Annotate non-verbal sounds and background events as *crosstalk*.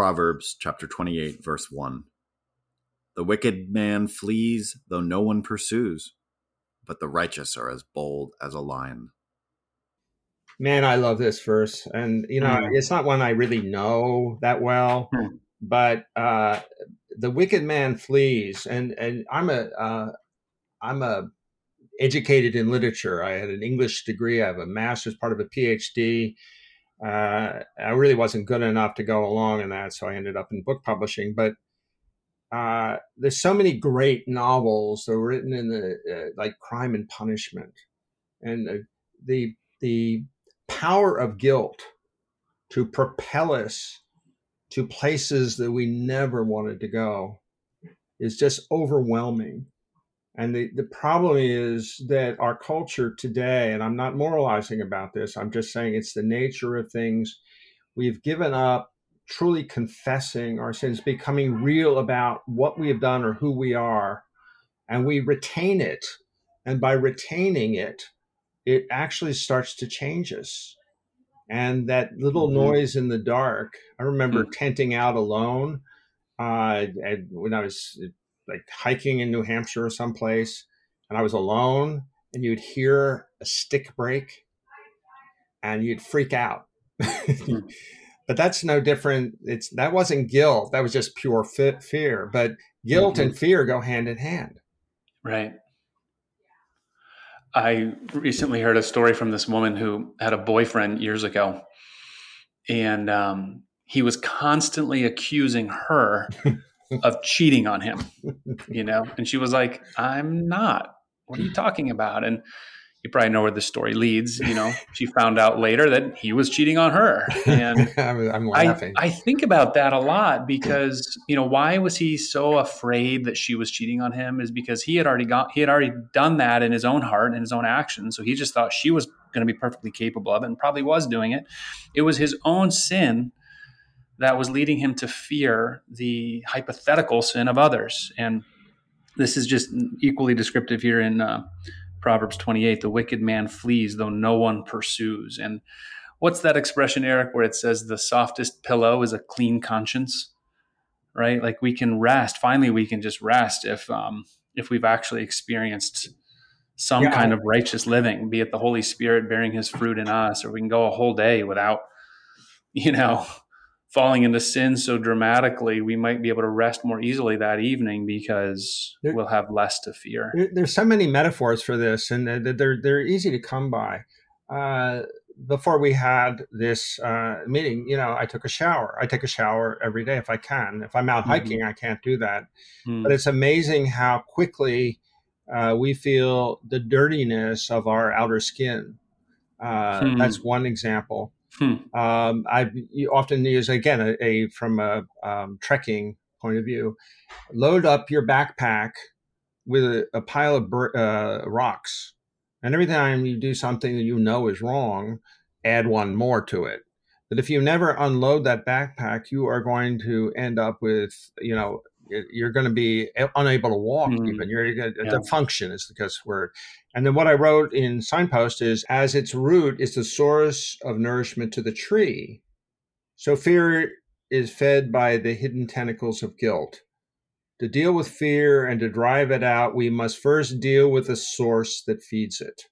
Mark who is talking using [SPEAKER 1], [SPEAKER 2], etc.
[SPEAKER 1] Proverbs chapter 28, verse 1. The wicked man flees, though no one pursues, but the righteous are as bold as a lion.
[SPEAKER 2] Man, I love this verse. And, you know, mm. it's not one I really know that well, mm. but uh, the wicked man flees. And, and I'm a, uh, I'm a educated in literature. I had an English degree. I have a master's, part of a PhD. Uh, I really wasn't good enough to go along in that, so I ended up in book publishing. But uh, there's so many great novels that were written in the uh, like Crime and Punishment, and the, the the power of guilt to propel us to places that we never wanted to go is just overwhelming. And the, the problem is that our culture today, and I'm not moralizing about this, I'm just saying it's the nature of things. We've given up truly confessing our sins, becoming real about what we have done or who we are, and we retain it. And by retaining it, it actually starts to change us. And that little mm-hmm. noise in the dark, I remember mm-hmm. tenting out alone uh, when I was like hiking in New Hampshire or someplace, and I was alone, and you'd hear a stick break, and you'd freak out. Hmm. *laughs* but that's no different. It's that wasn't guilt. That was just pure fear. But guilt mm-hmm. and fear go hand in hand.
[SPEAKER 3] Right. I recently heard a story from this woman who had a boyfriend years ago, and um, he was constantly accusing her *laughs* of cheating on him, *laughs* you know? And she was like, I'm not. What are you talking about? And you probably know where the story leads. You know, *laughs* she found out later that he was cheating on her. And *laughs* I'm, laughing. I, I think about that a lot because, you know, why was he so afraid that she was cheating on him is because he had already got, he had already done that in his own heart and his own actions. So he just thought she was going to be perfectly capable of it and probably was doing it. It was his own sin that was leading him to fear the hypothetical sin of others. And this is just equally descriptive here in uh, Proverbs 28 the wicked man flees, though no one pursues. And what's that expression, Eric, where it says the softest pillow is a clean conscience? Right? Like we can rest. Finally, we can just rest if um, if we've actually experienced some yeah. kind of righteous living, be it the Holy Spirit bearing His fruit in us, or we can go a whole day without, *laughs* you know, falling into sin so dramatically, we might be able to rest more easily that evening because there, we'll have less to fear.
[SPEAKER 2] There's so many metaphors for this, and they're they're easy to come by. Uh, before we had this uh, meeting, you know, I took a shower. I take a shower every day if I can. If I'm out mm-hmm. hiking, I can't do that. Mm. But it's amazing how quickly uh, we feel the dirtiness of our outer skin. Uh, hmm. That's one example. Hmm. Um, I often use again a, a from a um, trekking point of view. Load up your backpack with a, a pile of uh, rocks, and every time you do something that you know is wrong, add one more to it. But if you never unload that backpack, you are going to end up with you know you're going to be unable to walk mm. even you're yeah. the function is the cuss word and then what i wrote in signpost is as its root is the source of nourishment to the tree so fear is fed by the hidden tentacles of guilt to deal with fear and to drive it out we must first deal with the source that feeds it